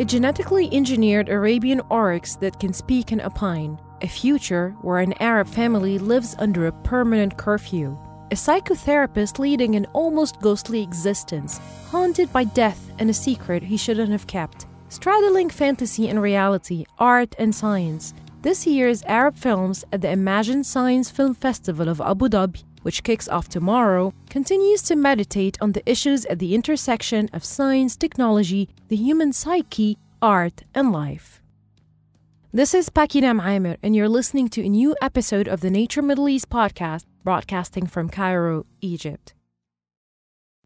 a genetically engineered Arabian oryx that can speak and opine, a future where an Arab family lives under a permanent curfew, a psychotherapist leading an almost ghostly existence, haunted by death and a secret he shouldn't have kept, straddling fantasy and reality, art and science. This year's Arab films at the Imagine Science Film Festival of Abu Dhabi which kicks off tomorrow, continues to meditate on the issues at the intersection of science, technology, the human psyche, art, and life. This is Pakinam Amer, and you're listening to a new episode of the Nature Middle East podcast, broadcasting from Cairo, Egypt.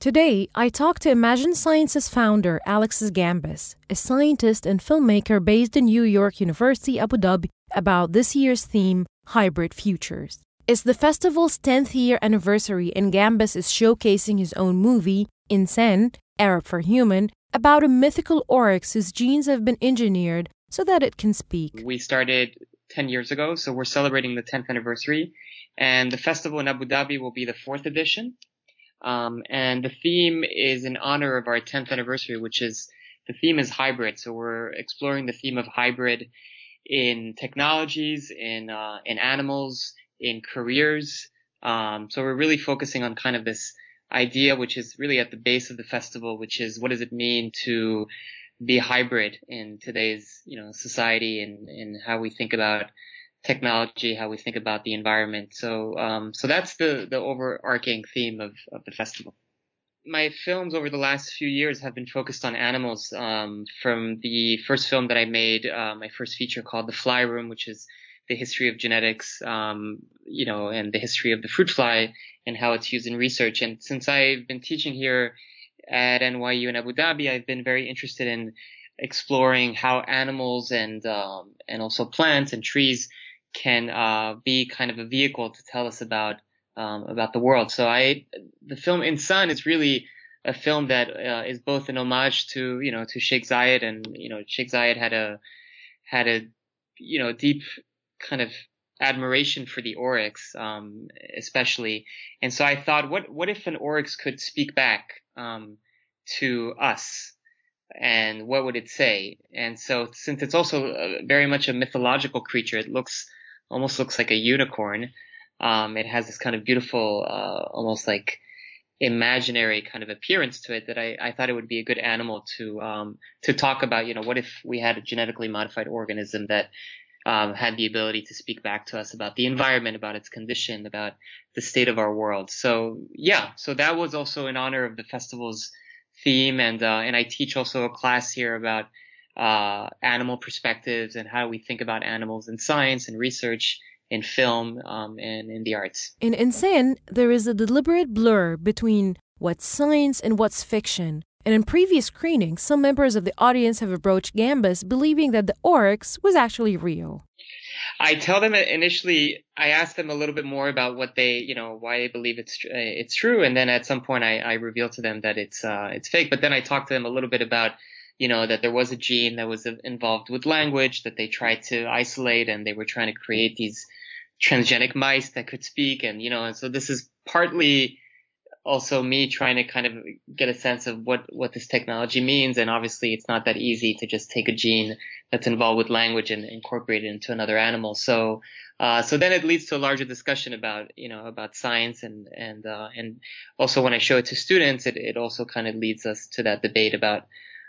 Today, I talk to Imagine Science's founder, Alexis Gambis, a scientist and filmmaker based in New York University, Abu Dhabi, about this year's theme, Hybrid Futures. It's the festival's 10th year anniversary, and Gambis is showcasing his own movie, Insan, Arab for Human, about a mythical oryx whose genes have been engineered so that it can speak. We started 10 years ago, so we're celebrating the 10th anniversary, and the festival in Abu Dhabi will be the fourth edition. Um, and the theme is in honor of our 10th anniversary, which is the theme is hybrid. So we're exploring the theme of hybrid in technologies, in uh, in animals, in careers. Um, so we're really focusing on kind of this idea, which is really at the base of the festival, which is what does it mean to be hybrid in today's, you know, society and, and how we think about technology, how we think about the environment. So, um, so that's the, the overarching theme of, of the festival. My films over the last few years have been focused on animals. Um, from the first film that I made, uh, my first feature called The Fly Room, which is the history of genetics, um, you know, and the history of the fruit fly and how it's used in research. And since I've been teaching here at NYU in Abu Dhabi, I've been very interested in exploring how animals and um, and also plants and trees can uh, be kind of a vehicle to tell us about um, about the world. So I, the film Insan is really a film that uh, is both an homage to you know to Sheikh Zayed and you know Sheikh Zayed had a had a you know deep kind of admiration for the oryx, um, especially. And so I thought, what what if an oryx could speak back um, to us, and what would it say? And so, since it's also very much a mythological creature, it looks almost looks like a unicorn. Um, it has this kind of beautiful, uh, almost like imaginary kind of appearance to it that I, I thought it would be a good animal to um, to talk about. You know, what if we had a genetically modified organism that um, had the ability to speak back to us about the environment, about its condition, about the state of our world. So yeah, so that was also in honor of the festival's theme, and uh, and I teach also a class here about uh, animal perspectives and how we think about animals in science and research in film um, and in the arts. In Insan, there is a deliberate blur between what's science and what's fiction. And in previous screenings, some members of the audience have approached Gambis believing that the oryx was actually real. I tell them initially, I ask them a little bit more about what they, you know, why they believe it's uh, it's true, and then at some point I, I reveal to them that it's uh, it's fake. But then I talk to them a little bit about, you know, that there was a gene that was involved with language that they tried to isolate, and they were trying to create these transgenic mice that could speak, and you know, and so this is partly also me trying to kind of get a sense of what, what this technology means. And obviously it's not that easy to just take a gene that's involved with language and incorporate it into another animal. So, uh, so then it leads to a larger discussion about, you know, about science and, and, uh, and also when I show it to students, it, it also kind of leads us to that debate about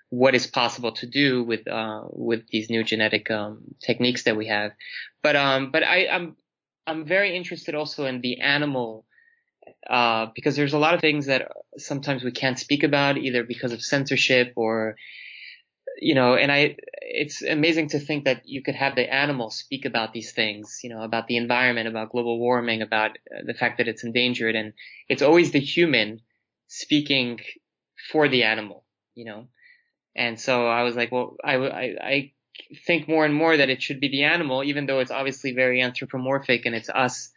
what is possible to do with, uh, with these new genetic, um, techniques that we have. But, um, but I, I'm, I'm very interested also in the animal uh, because there's a lot of things that sometimes we can't speak about either because of censorship or you know and i it's amazing to think that you could have the animal speak about these things you know about the environment about global warming about uh, the fact that it's endangered and it's always the human speaking for the animal you know? And so i was like well i i, I think more and more that it should be the animal even though it's obviously very anthropomorphic and it's us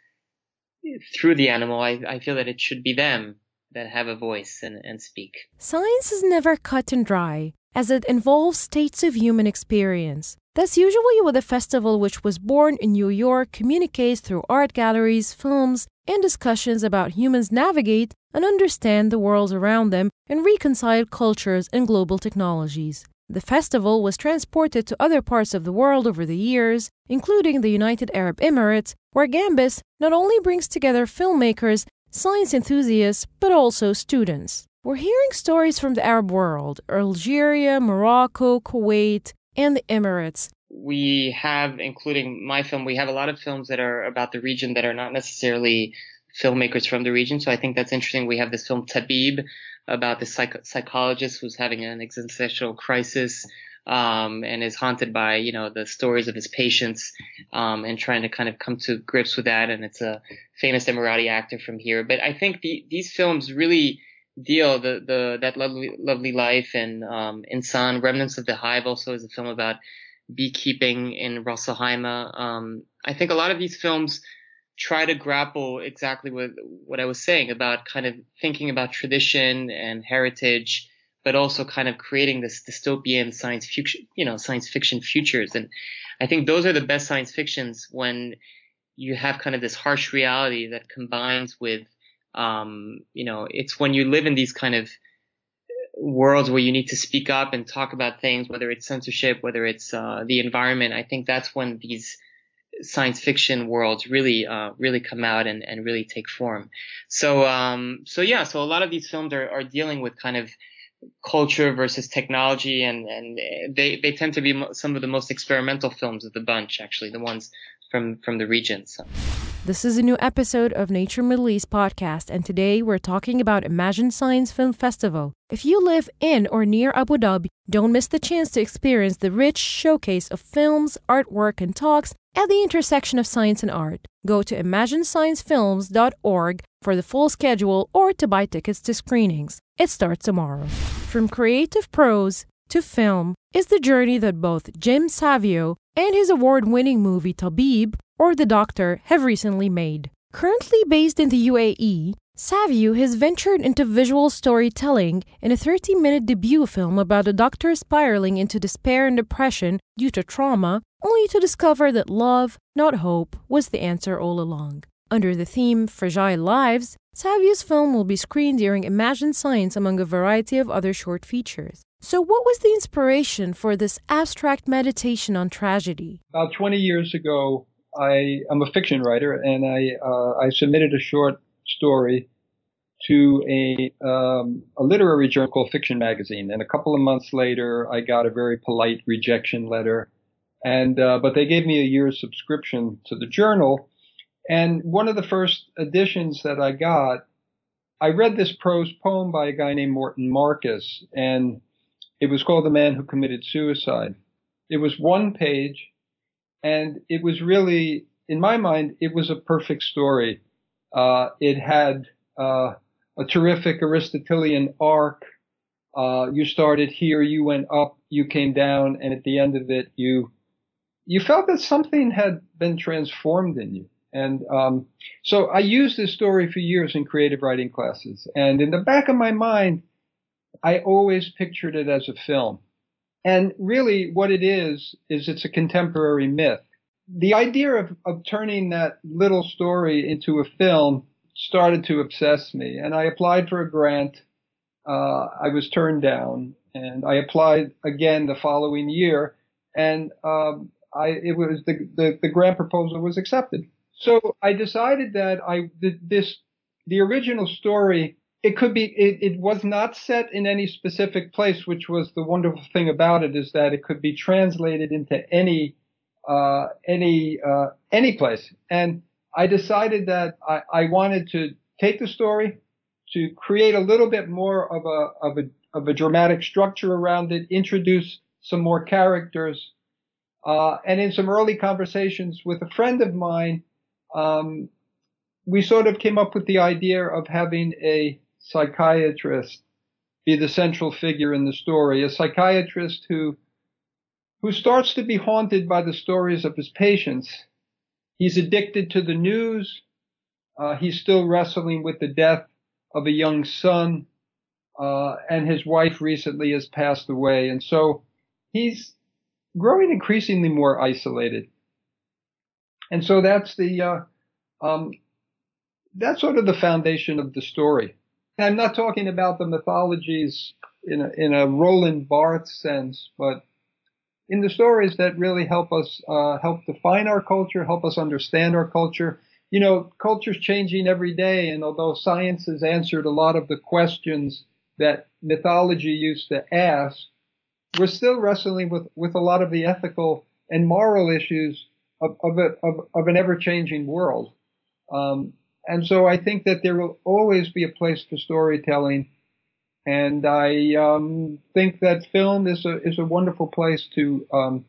through the animal, I, I feel that it should be them that have a voice and, and speak. Science is never cut and dry, as it involves states of human experience. That's usually what a festival which was born in New York communicates through art galleries, films, and discussions about humans navigate and understand the world around them and reconcile cultures and global technologies. The festival was transported to other parts of the world over the years, including the United Arab Emirates, where Gambis not only brings together filmmakers, science enthusiasts, but also students. We're hearing stories from the Arab world Algeria, Morocco, Kuwait, and the Emirates. We have, including my film, we have a lot of films that are about the region that are not necessarily filmmakers from the region. So I think that's interesting. We have this film Tabib about the psych- psychologist who's having an existential crisis um, and is haunted by you know the stories of his patients um, and trying to kind of come to grips with that. And it's a famous Emirati actor from here. But I think the, these films really deal the the that lovely lovely life and um, Insan Remnants of the Hive also is a film about beekeeping in Ras Um, I think a lot of these films try to grapple exactly with what I was saying about kind of thinking about tradition and heritage, but also kind of creating this dystopian science fiction, you know, science fiction futures. And I think those are the best science fictions when you have kind of this harsh reality that combines with, um, you know, it's when you live in these kind of worlds where you need to speak up and talk about things, whether it's censorship, whether it's uh, the environment. I think that's when these science fiction worlds really uh, really come out and, and really take form. So um, so yeah, so a lot of these films are, are dealing with kind of culture versus technology and and they they tend to be some of the most experimental films of the bunch actually the ones from from the region so. This is a new episode of Nature Middle East podcast, and today we're talking about Imagine Science Film Festival. If you live in or near Abu Dhabi, don't miss the chance to experience the rich showcase of films, artwork, and talks at the intersection of science and art. Go to imaginesciencefilms.org for the full schedule or to buy tickets to screenings. It starts tomorrow. From creative prose to film is the journey that both Jim Savio and his award winning movie Tabib or The Doctor have recently made. Currently based in the UAE, Savio has ventured into visual storytelling in a 30 minute debut film about a doctor spiraling into despair and depression due to trauma, only to discover that love, not hope, was the answer all along. Under the theme Fragile Lives, Savio's film will be screened during Imagine Science among a variety of other short features. So, what was the inspiration for this abstract meditation on tragedy? About 20 years ago, I am a fiction writer, and I uh, I submitted a short story to a um, a literary journal called Fiction Magazine, and a couple of months later, I got a very polite rejection letter, and uh, but they gave me a year's subscription to the journal, and one of the first editions that I got, I read this prose poem by a guy named Morton Marcus, and it was called The Man Who Committed Suicide. It was one page, and it was really, in my mind, it was a perfect story. Uh, it had uh, a terrific Aristotelian arc. Uh, you started here, you went up, you came down, and at the end of it, you you felt that something had been transformed in you. And um, so I used this story for years in creative writing classes. And in the back of my mind, I always pictured it as a film. And really what it is, is it's a contemporary myth. The idea of, of turning that little story into a film started to obsess me. And I applied for a grant. Uh, I was turned down and I applied again the following year. And, um, I, it was the, the, the grant proposal was accepted. So I decided that I, this, the original story it could be it, it was not set in any specific place which was the wonderful thing about it is that it could be translated into any uh, any uh, any place. And i decided that I, I wanted to take the story to create a little bit more of a of a of a dramatic structure around it introduce some more characters uh, and in some early conversations with a friend of mine um, we sort of came up with the idea of having a psychiatrist be the central figure in the story, a psychiatrist who who starts to be haunted by the stories of his patients. He's addicted to the news. Uh, he's still wrestling with the death of a young son, uh, and his wife recently has passed away, and so he's growing increasingly more isolated. And so that's the uh, um, that's sort of the foundation of the story. I'm not talking about the mythologies in a, in a Roland Barthes sense, but in the stories that really help us uh, help define our culture, help us understand our culture. You know, culture's changing every day, and although science has answered a lot of the questions that mythology used to ask, we're still wrestling with, with a lot of the ethical and moral issues of, of, a, of, of an ever changing world. Um, and so I think that there will always be a place for storytelling. And I um, think that film is a is a wonderful place to um,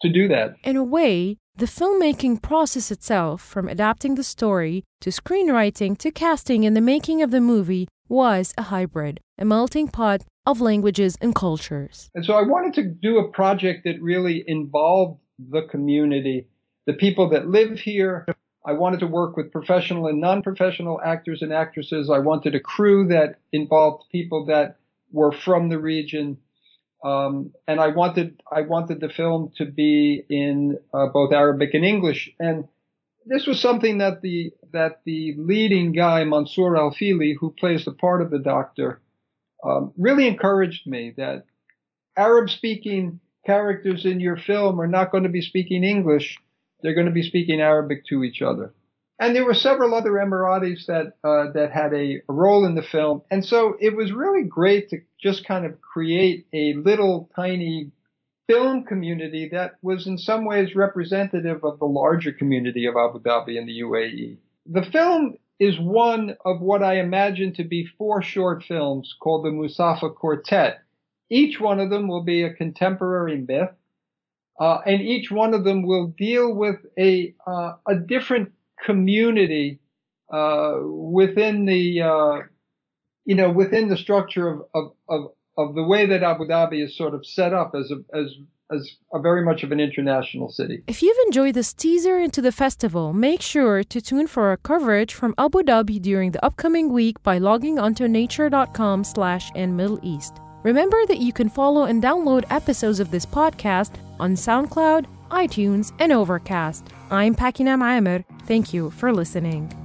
to do that. In a way, the filmmaking process itself, from adapting the story to screenwriting to casting and the making of the movie, was a hybrid, a melting pot of languages and cultures. And so I wanted to do a project that really involved the community, the people that live here, I wanted to work with professional and non-professional actors and actresses. I wanted a crew that involved people that were from the region. Um, and I wanted, I wanted the film to be in uh, both Arabic and English. And this was something that the, that the leading guy, Mansour Al-Fili, who plays the part of the doctor, um, really encouraged me that Arab speaking characters in your film are not going to be speaking English they're going to be speaking Arabic to each other. And there were several other Emiratis that uh, that had a, role in the film, and so it was really great to just kind of create a little tiny film community that was in some ways representative of the larger community of Abu Dhabi and the UAE. The film is one of what I imagine to be four short films called the Musafa Quartet. Each one of them will be a contemporary myth uh, and each one of them will deal with a uh, a different community uh, within the uh, you know within the structure of, of, of of the way that Abu Dhabi is sort of set up as a as as a very much of an international city. If you've enjoyed this teaser into the festival, make sure to tune for our coverage from Abu Dhabi during the upcoming week by logging onto nature.com slash in Middle East. Remember that you can follow and download episodes of this podcast on SoundCloud, iTunes, and Overcast. I'm Pakinam Amer. Thank you for listening.